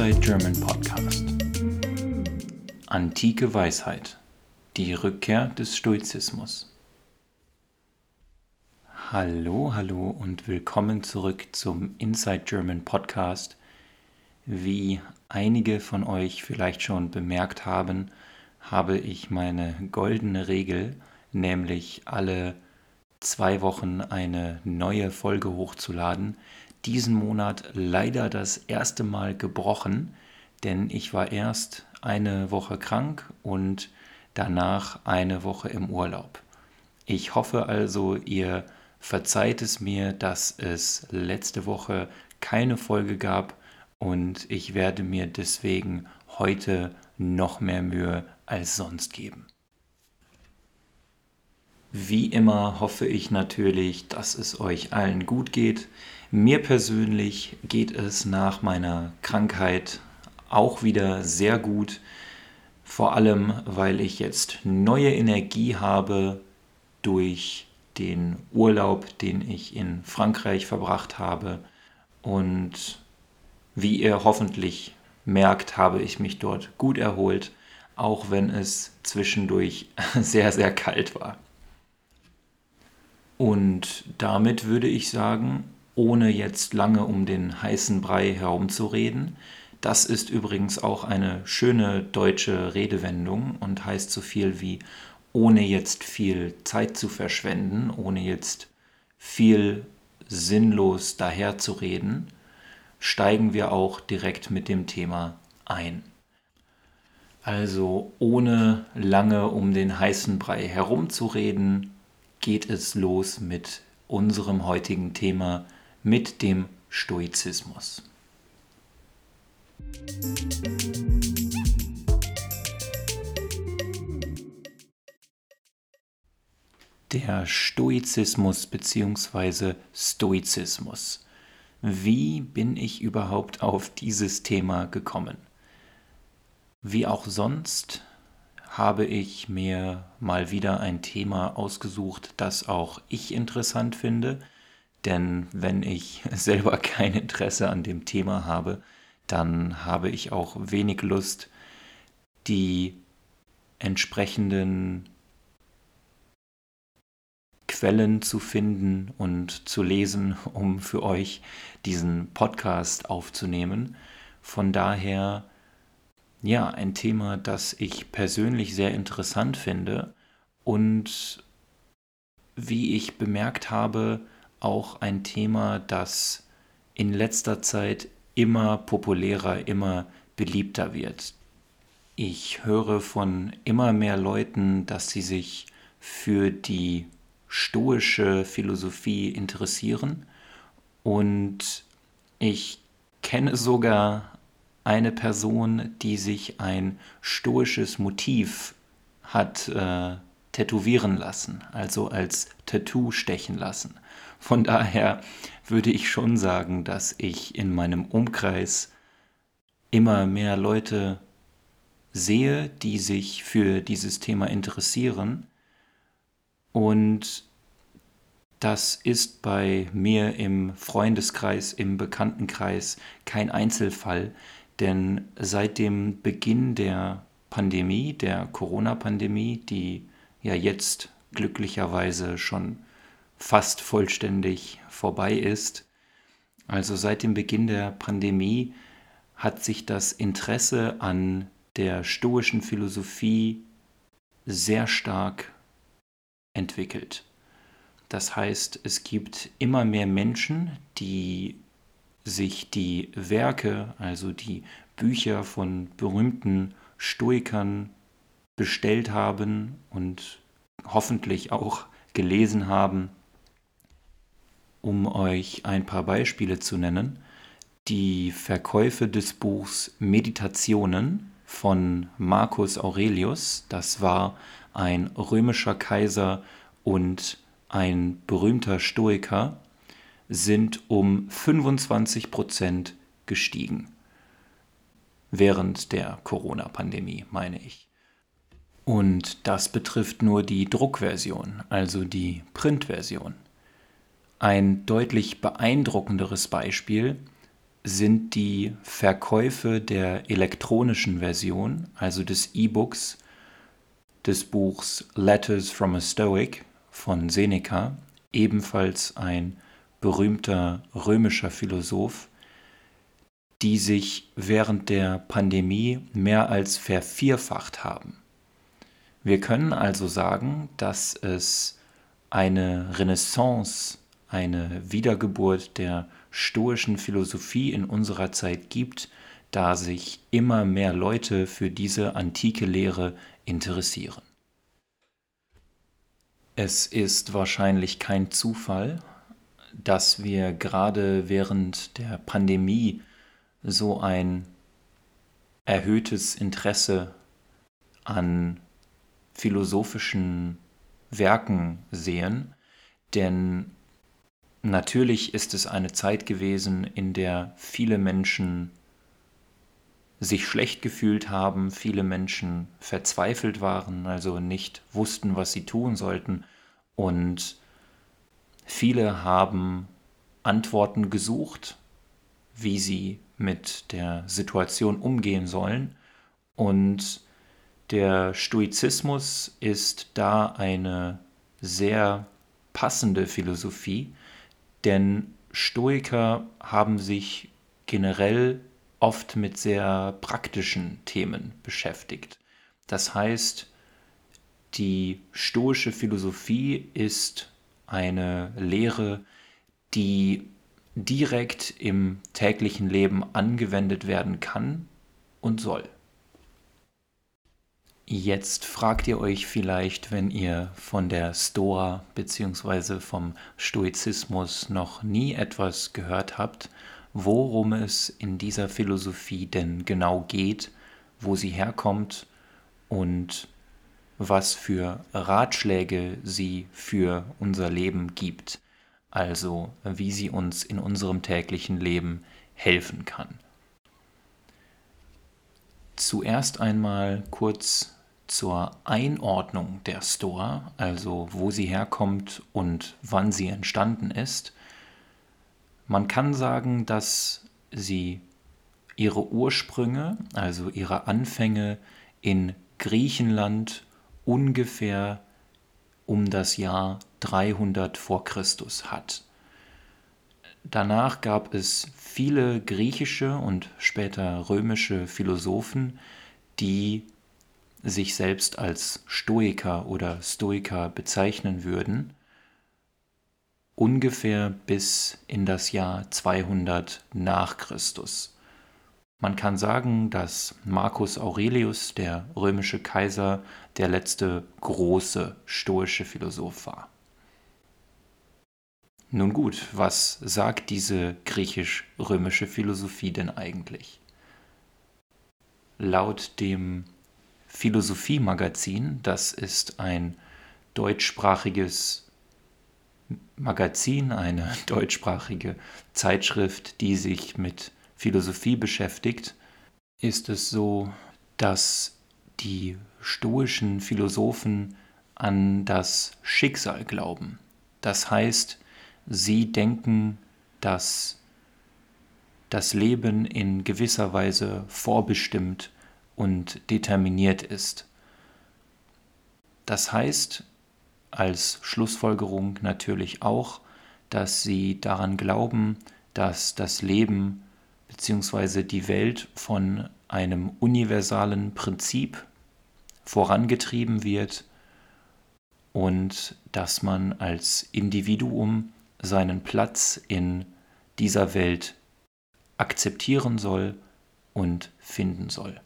Inside German Podcast. Antike Weisheit. Die Rückkehr des Stoizismus. Hallo, hallo und willkommen zurück zum Inside German Podcast. Wie einige von euch vielleicht schon bemerkt haben, habe ich meine goldene Regel, nämlich alle zwei Wochen eine neue Folge hochzuladen, diesen Monat leider das erste Mal gebrochen, denn ich war erst eine Woche krank und danach eine Woche im Urlaub. Ich hoffe also, ihr verzeiht es mir, dass es letzte Woche keine Folge gab und ich werde mir deswegen heute noch mehr Mühe als sonst geben. Wie immer hoffe ich natürlich, dass es euch allen gut geht. Mir persönlich geht es nach meiner Krankheit auch wieder sehr gut. Vor allem, weil ich jetzt neue Energie habe durch den Urlaub, den ich in Frankreich verbracht habe. Und wie ihr hoffentlich merkt, habe ich mich dort gut erholt, auch wenn es zwischendurch sehr, sehr kalt war. Und damit würde ich sagen, ohne jetzt lange um den heißen Brei herumzureden, das ist übrigens auch eine schöne deutsche Redewendung und heißt so viel wie ohne jetzt viel Zeit zu verschwenden, ohne jetzt viel sinnlos daherzureden, steigen wir auch direkt mit dem Thema ein. Also ohne lange um den heißen Brei herumzureden, geht es los mit unserem heutigen Thema, mit dem Stoizismus. Der Stoizismus bzw. Stoizismus. Wie bin ich überhaupt auf dieses Thema gekommen? Wie auch sonst habe ich mir mal wieder ein Thema ausgesucht, das auch ich interessant finde. Denn wenn ich selber kein Interesse an dem Thema habe, dann habe ich auch wenig Lust, die entsprechenden Quellen zu finden und zu lesen, um für euch diesen Podcast aufzunehmen. Von daher ja, ein Thema, das ich persönlich sehr interessant finde und wie ich bemerkt habe, auch ein Thema, das in letzter Zeit immer populärer, immer beliebter wird. Ich höre von immer mehr Leuten, dass sie sich für die stoische Philosophie interessieren und ich kenne sogar eine Person, die sich ein stoisches Motiv hat äh, tätowieren lassen, also als Tattoo stechen lassen. Von daher würde ich schon sagen, dass ich in meinem Umkreis immer mehr Leute sehe, die sich für dieses Thema interessieren. Und das ist bei mir im Freundeskreis, im Bekanntenkreis kein Einzelfall, denn seit dem Beginn der Pandemie, der Corona-Pandemie, die ja jetzt glücklicherweise schon fast vollständig vorbei ist, also seit dem Beginn der Pandemie hat sich das Interesse an der stoischen Philosophie sehr stark entwickelt. Das heißt, es gibt immer mehr Menschen, die sich die Werke, also die Bücher von berühmten Stoikern bestellt haben und hoffentlich auch gelesen haben, um euch ein paar Beispiele zu nennen. Die Verkäufe des Buchs Meditationen von Marcus Aurelius, das war ein römischer Kaiser und ein berühmter Stoiker, sind um 25 Prozent gestiegen. Während der Corona-Pandemie, meine ich. Und das betrifft nur die Druckversion, also die Printversion. Ein deutlich beeindruckenderes Beispiel sind die Verkäufe der elektronischen Version, also des E-Books des Buchs Letters from a Stoic von Seneca, ebenfalls ein berühmter römischer Philosoph, die sich während der Pandemie mehr als vervierfacht haben. Wir können also sagen, dass es eine Renaissance, eine Wiedergeburt der stoischen Philosophie in unserer Zeit gibt, da sich immer mehr Leute für diese antike Lehre interessieren. Es ist wahrscheinlich kein Zufall, dass wir gerade während der Pandemie so ein erhöhtes Interesse an philosophischen Werken sehen, denn natürlich ist es eine Zeit gewesen, in der viele Menschen sich schlecht gefühlt haben, viele Menschen verzweifelt waren, also nicht wussten, was sie tun sollten. Und viele haben Antworten gesucht, wie sie mit der Situation umgehen sollen. Und der Stoizismus ist da eine sehr passende Philosophie, denn Stoiker haben sich generell oft mit sehr praktischen Themen beschäftigt. Das heißt, die stoische Philosophie ist eine Lehre, die direkt im täglichen Leben angewendet werden kann und soll. Jetzt fragt ihr euch vielleicht, wenn ihr von der Stoa bzw. vom Stoizismus noch nie etwas gehört habt, worum es in dieser Philosophie denn genau geht, wo sie herkommt und was für Ratschläge sie für unser Leben gibt, also wie sie uns in unserem täglichen Leben helfen kann. Zuerst einmal kurz zur Einordnung der Stoa, also wo sie herkommt und wann sie entstanden ist. Man kann sagen, dass sie ihre Ursprünge, also ihre Anfänge in Griechenland ungefähr um das Jahr 300 vor Christus hat. Danach gab es viele griechische und später römische Philosophen, die sich selbst als Stoiker oder Stoiker bezeichnen würden, ungefähr bis in das Jahr 200 nach Christus. Man kann sagen, dass Marcus Aurelius, der römische Kaiser, der letzte große stoische Philosoph war. Nun gut, was sagt diese griechisch-römische Philosophie denn eigentlich? Laut dem Philosophie-Magazin. Das ist ein deutschsprachiges Magazin, eine deutschsprachige Zeitschrift, die sich mit Philosophie beschäftigt. Ist es so, dass die stoischen Philosophen an das Schicksal glauben. Das heißt, sie denken, dass das Leben in gewisser Weise vorbestimmt und determiniert ist. Das heißt als Schlussfolgerung natürlich auch, dass sie daran glauben, dass das Leben bzw. die Welt von einem universalen Prinzip vorangetrieben wird und dass man als Individuum seinen Platz in dieser Welt akzeptieren soll und finden soll.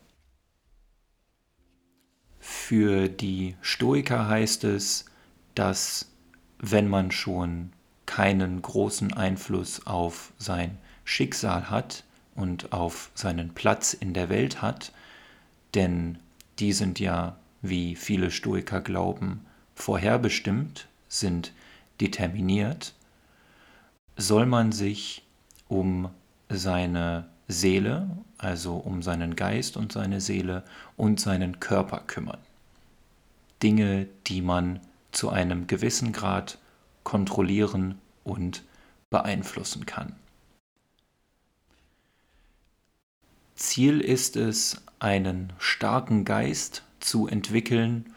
Für die Stoiker heißt es, dass wenn man schon keinen großen Einfluss auf sein Schicksal hat und auf seinen Platz in der Welt hat, denn die sind ja, wie viele Stoiker glauben, vorherbestimmt, sind determiniert, soll man sich um seine Seele, also um seinen Geist und seine Seele und seinen Körper kümmern. Dinge, die man zu einem gewissen Grad kontrollieren und beeinflussen kann. Ziel ist es, einen starken Geist zu entwickeln,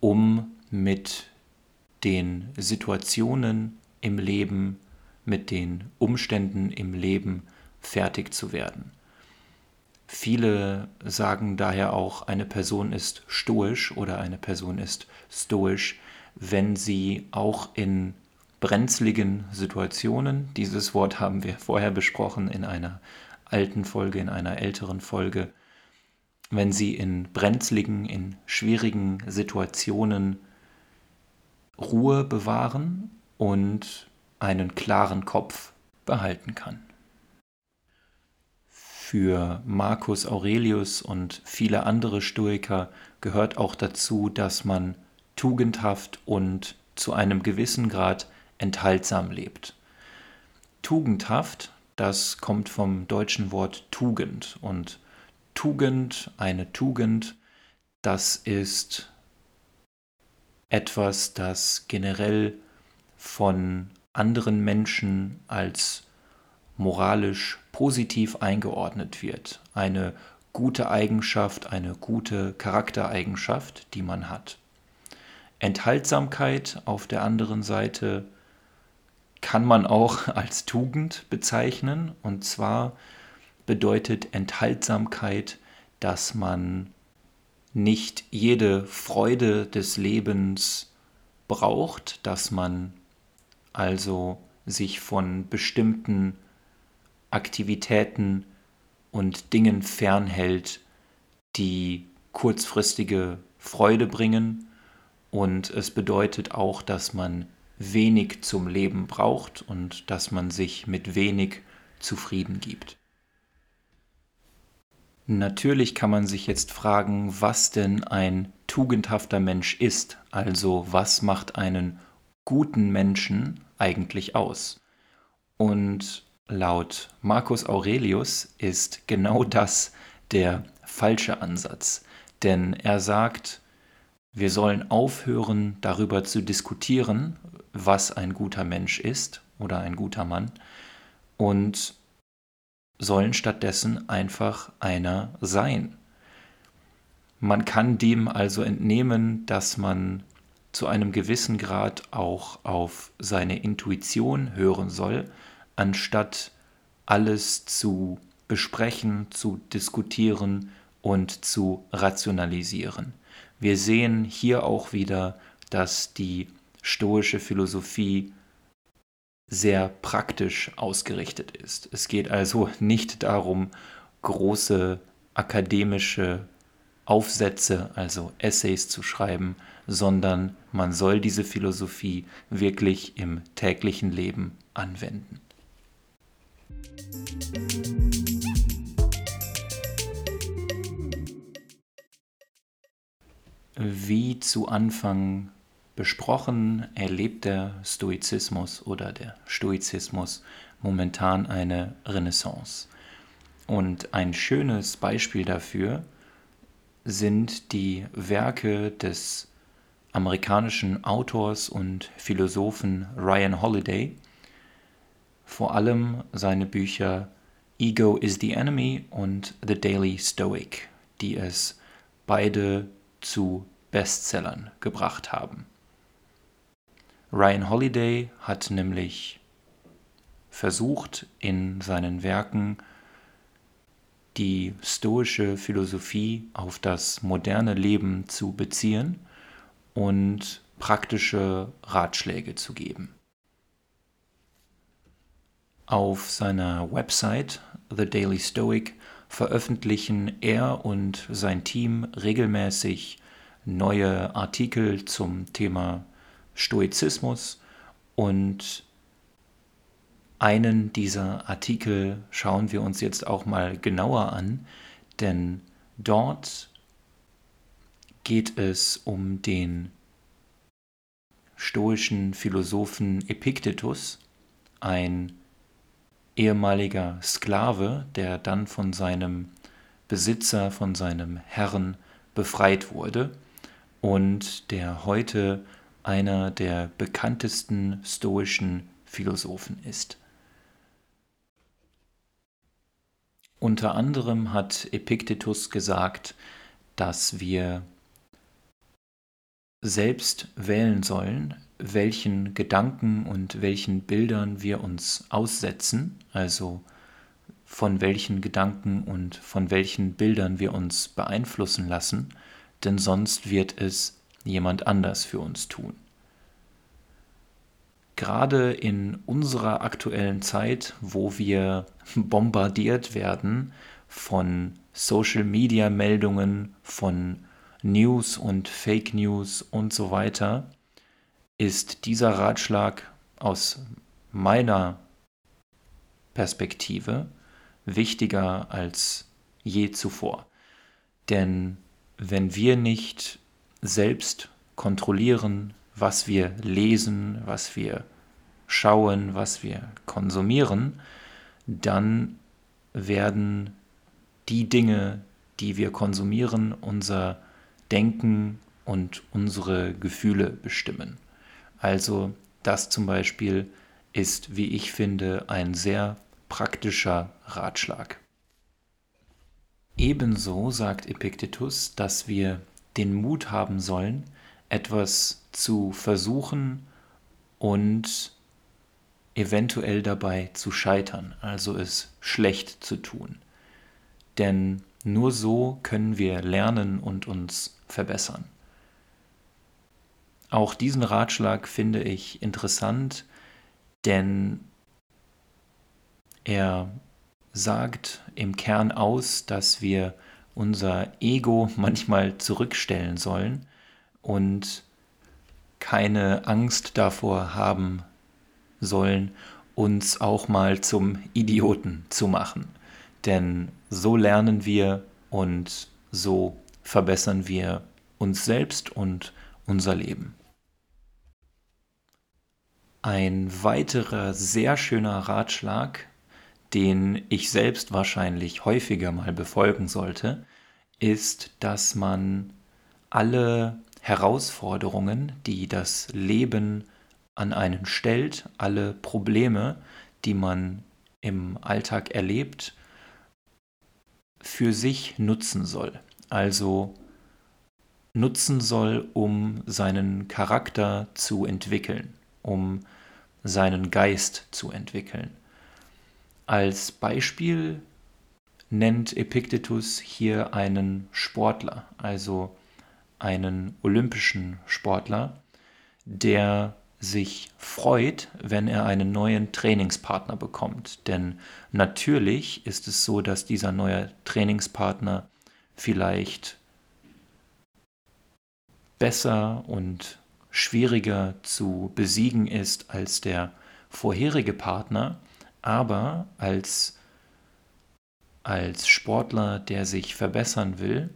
um mit den Situationen im Leben, mit den Umständen im Leben fertig zu werden. Viele sagen daher auch, eine Person ist stoisch oder eine Person ist stoisch, wenn sie auch in brenzligen Situationen, dieses Wort haben wir vorher besprochen in einer alten Folge, in einer älteren Folge, wenn sie in brenzligen, in schwierigen Situationen Ruhe bewahren und einen klaren Kopf behalten kann. Für Marcus Aurelius und viele andere Stoiker gehört auch dazu, dass man tugendhaft und zu einem gewissen Grad enthaltsam lebt. Tugendhaft, das kommt vom deutschen Wort Tugend und Tugend, eine Tugend, das ist etwas, das generell von anderen Menschen als moralisch positiv eingeordnet wird. Eine gute Eigenschaft, eine gute Charaktereigenschaft, die man hat. Enthaltsamkeit auf der anderen Seite kann man auch als Tugend bezeichnen. Und zwar bedeutet Enthaltsamkeit, dass man nicht jede Freude des Lebens braucht, dass man also sich von bestimmten Aktivitäten und Dingen fernhält, die kurzfristige Freude bringen. Und es bedeutet auch, dass man wenig zum Leben braucht und dass man sich mit wenig zufrieden gibt. Natürlich kann man sich jetzt fragen, was denn ein tugendhafter Mensch ist, also was macht einen guten Menschen eigentlich aus? Und laut Marcus Aurelius ist genau das der falsche Ansatz, denn er sagt, wir sollen aufhören darüber zu diskutieren, was ein guter Mensch ist oder ein guter Mann und sollen stattdessen einfach einer sein. Man kann dem also entnehmen, dass man zu einem gewissen Grad auch auf seine Intuition hören soll, anstatt alles zu besprechen, zu diskutieren und zu rationalisieren. Wir sehen hier auch wieder, dass die stoische Philosophie sehr praktisch ausgerichtet ist. Es geht also nicht darum, große akademische Aufsätze, also Essays zu schreiben, sondern man soll diese Philosophie wirklich im täglichen Leben anwenden. Wie zu Anfang besprochen, erlebt der Stoizismus oder der Stoizismus momentan eine Renaissance. Und ein schönes Beispiel dafür sind die Werke des amerikanischen Autors und Philosophen Ryan Holiday, vor allem seine Bücher Ego is the Enemy und The Daily Stoic, die es beide zu Bestsellern gebracht haben. Ryan Holiday hat nämlich versucht, in seinen Werken die stoische Philosophie auf das moderne Leben zu beziehen und praktische Ratschläge zu geben. Auf seiner Website The Daily Stoic veröffentlichen er und sein Team regelmäßig neue Artikel zum Thema Stoizismus und einen dieser Artikel schauen wir uns jetzt auch mal genauer an, denn dort geht es um den stoischen Philosophen Epiktetus, ein ehemaliger Sklave, der dann von seinem Besitzer, von seinem Herrn befreit wurde und der heute einer der bekanntesten stoischen Philosophen ist. Unter anderem hat Epiktetus gesagt, dass wir selbst wählen sollen, welchen Gedanken und welchen Bildern wir uns aussetzen, also von welchen Gedanken und von welchen Bildern wir uns beeinflussen lassen, denn sonst wird es jemand anders für uns tun. Gerade in unserer aktuellen Zeit, wo wir bombardiert werden von Social-Media-Meldungen, von News und Fake News und so weiter, ist dieser Ratschlag aus meiner Perspektive wichtiger als je zuvor. Denn wenn wir nicht selbst kontrollieren, was wir lesen, was wir schauen, was wir konsumieren, dann werden die Dinge, die wir konsumieren, unser Denken und unsere Gefühle bestimmen. Also das zum Beispiel ist, wie ich finde, ein sehr praktischer Ratschlag. Ebenso sagt Epiktetus, dass wir den Mut haben sollen, etwas zu versuchen und eventuell dabei zu scheitern, also es schlecht zu tun. Denn nur so können wir lernen und uns verbessern. Auch diesen Ratschlag finde ich interessant, denn er sagt im Kern aus, dass wir unser Ego manchmal zurückstellen sollen und keine Angst davor haben sollen, uns auch mal zum Idioten zu machen. Denn so lernen wir und so verbessern wir uns selbst und unser Leben. Ein weiterer sehr schöner Ratschlag, den ich selbst wahrscheinlich häufiger mal befolgen sollte, ist, dass man alle Herausforderungen, die das Leben an einen stellt, alle Probleme, die man im Alltag erlebt, für sich nutzen soll. Also nutzen soll, um seinen Charakter zu entwickeln, um seinen Geist zu entwickeln. Als Beispiel nennt Epiktetus hier einen Sportler, also einen olympischen Sportler, der sich freut, wenn er einen neuen Trainingspartner bekommt. Denn natürlich ist es so, dass dieser neue Trainingspartner vielleicht besser und schwieriger zu besiegen ist als der vorherige Partner, aber als, als Sportler, der sich verbessern will,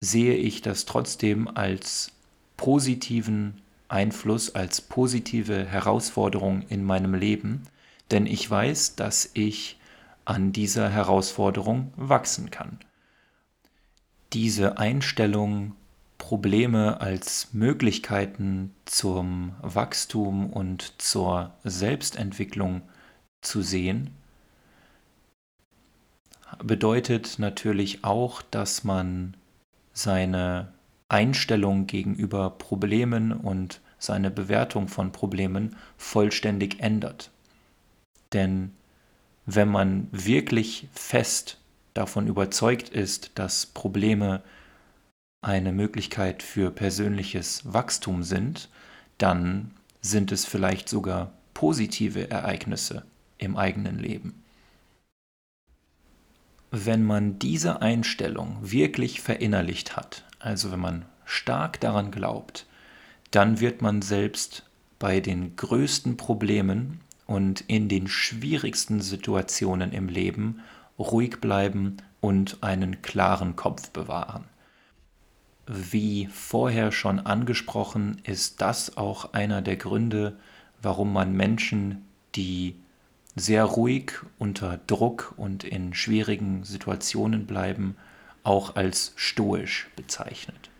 sehe ich das trotzdem als positiven Einfluss, als positive Herausforderung in meinem Leben, denn ich weiß, dass ich an dieser Herausforderung wachsen kann. Diese Einstellung, Probleme als Möglichkeiten zum Wachstum und zur Selbstentwicklung zu sehen, bedeutet natürlich auch, dass man seine Einstellung gegenüber Problemen und seine Bewertung von Problemen vollständig ändert. Denn wenn man wirklich fest davon überzeugt ist, dass Probleme eine Möglichkeit für persönliches Wachstum sind, dann sind es vielleicht sogar positive Ereignisse im eigenen Leben. Wenn man diese Einstellung wirklich verinnerlicht hat, also wenn man stark daran glaubt, dann wird man selbst bei den größten Problemen und in den schwierigsten Situationen im Leben ruhig bleiben und einen klaren Kopf bewahren. Wie vorher schon angesprochen, ist das auch einer der Gründe, warum man Menschen, die sehr ruhig unter Druck und in schwierigen Situationen bleiben, auch als stoisch bezeichnet.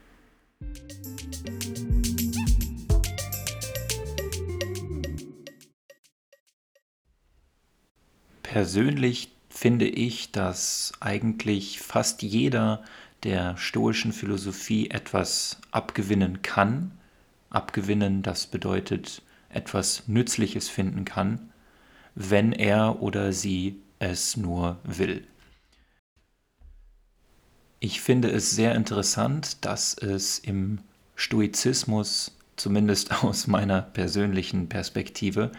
Persönlich finde ich, dass eigentlich fast jeder der stoischen Philosophie etwas abgewinnen kann. Abgewinnen, das bedeutet etwas Nützliches finden kann, wenn er oder sie es nur will. Ich finde es sehr interessant, dass es im Stoizismus, zumindest aus meiner persönlichen Perspektive,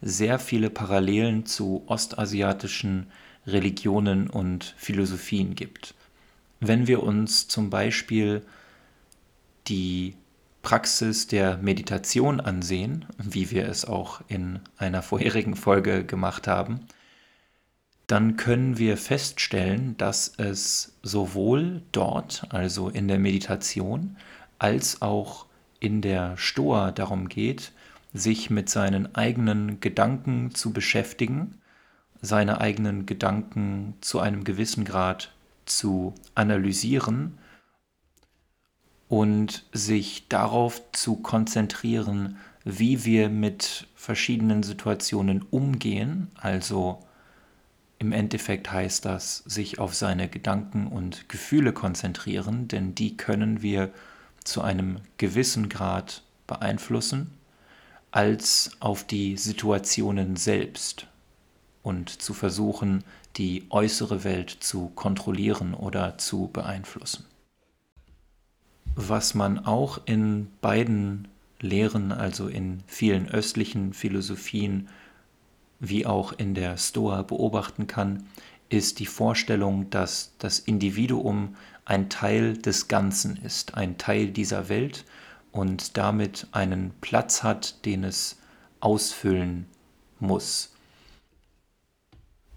sehr viele Parallelen zu ostasiatischen Religionen und Philosophien gibt. Wenn wir uns zum Beispiel die Praxis der Meditation ansehen, wie wir es auch in einer vorherigen Folge gemacht haben, dann können wir feststellen, dass es sowohl dort, also in der Meditation, als auch in der Stoa darum geht, sich mit seinen eigenen Gedanken zu beschäftigen, seine eigenen Gedanken zu einem gewissen Grad zu analysieren und sich darauf zu konzentrieren, wie wir mit verschiedenen Situationen umgehen, also im Endeffekt heißt das, sich auf seine Gedanken und Gefühle konzentrieren, denn die können wir zu einem gewissen Grad beeinflussen, als auf die Situationen selbst und zu versuchen, die äußere Welt zu kontrollieren oder zu beeinflussen. Was man auch in beiden Lehren, also in vielen östlichen Philosophien, wie auch in der Stoa beobachten kann, ist die Vorstellung, dass das Individuum ein Teil des Ganzen ist, ein Teil dieser Welt und damit einen Platz hat, den es ausfüllen muss.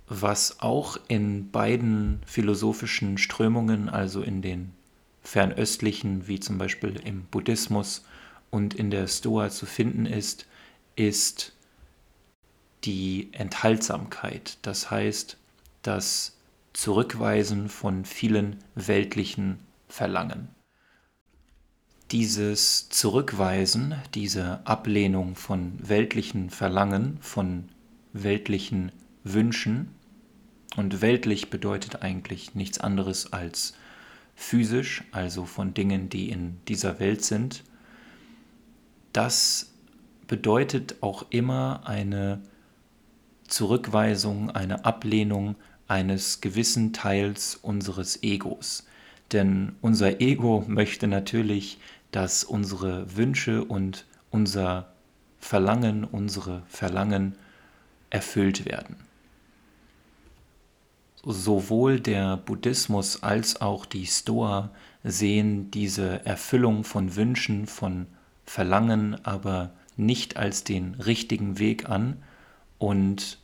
Was auch in beiden philosophischen Strömungen, also in den fernöstlichen, wie zum Beispiel im Buddhismus und in der Stoa zu finden ist, ist die Enthaltsamkeit, das heißt das Zurückweisen von vielen weltlichen Verlangen. Dieses Zurückweisen, diese Ablehnung von weltlichen Verlangen, von weltlichen Wünschen, und weltlich bedeutet eigentlich nichts anderes als physisch, also von Dingen, die in dieser Welt sind, das bedeutet auch immer eine Zurückweisung, eine Ablehnung eines gewissen Teils unseres Egos. Denn unser Ego möchte natürlich, dass unsere Wünsche und unser Verlangen, unsere Verlangen erfüllt werden. Sowohl der Buddhismus als auch die Stoa sehen diese Erfüllung von Wünschen, von Verlangen aber nicht als den richtigen Weg an, und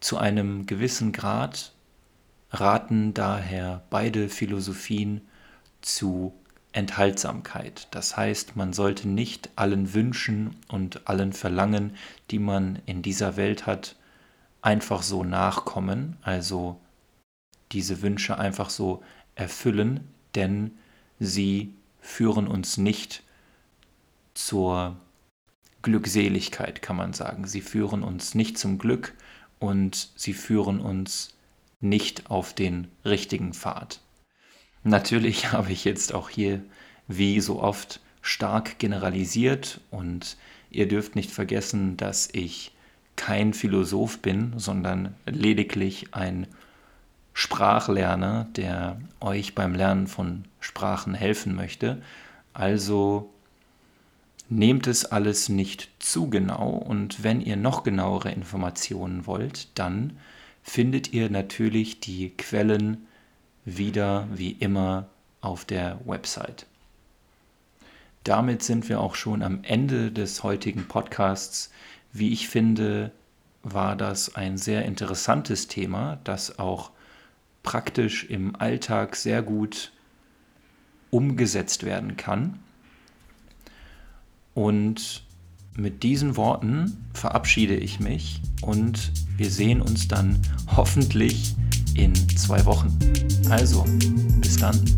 zu einem gewissen Grad raten daher beide Philosophien zu Enthaltsamkeit. Das heißt, man sollte nicht allen Wünschen und allen Verlangen, die man in dieser Welt hat, einfach so nachkommen, also diese Wünsche einfach so erfüllen, denn sie führen uns nicht zur Glückseligkeit, kann man sagen. Sie führen uns nicht zum Glück und sie führen uns nicht auf den richtigen Pfad. Natürlich habe ich jetzt auch hier, wie so oft, stark generalisiert und ihr dürft nicht vergessen, dass ich kein Philosoph bin, sondern lediglich ein Sprachlerner, der euch beim Lernen von Sprachen helfen möchte. Also Nehmt es alles nicht zu genau und wenn ihr noch genauere Informationen wollt, dann findet ihr natürlich die Quellen wieder wie immer auf der Website. Damit sind wir auch schon am Ende des heutigen Podcasts. Wie ich finde, war das ein sehr interessantes Thema, das auch praktisch im Alltag sehr gut umgesetzt werden kann. Und mit diesen Worten verabschiede ich mich und wir sehen uns dann hoffentlich in zwei Wochen. Also, bis dann.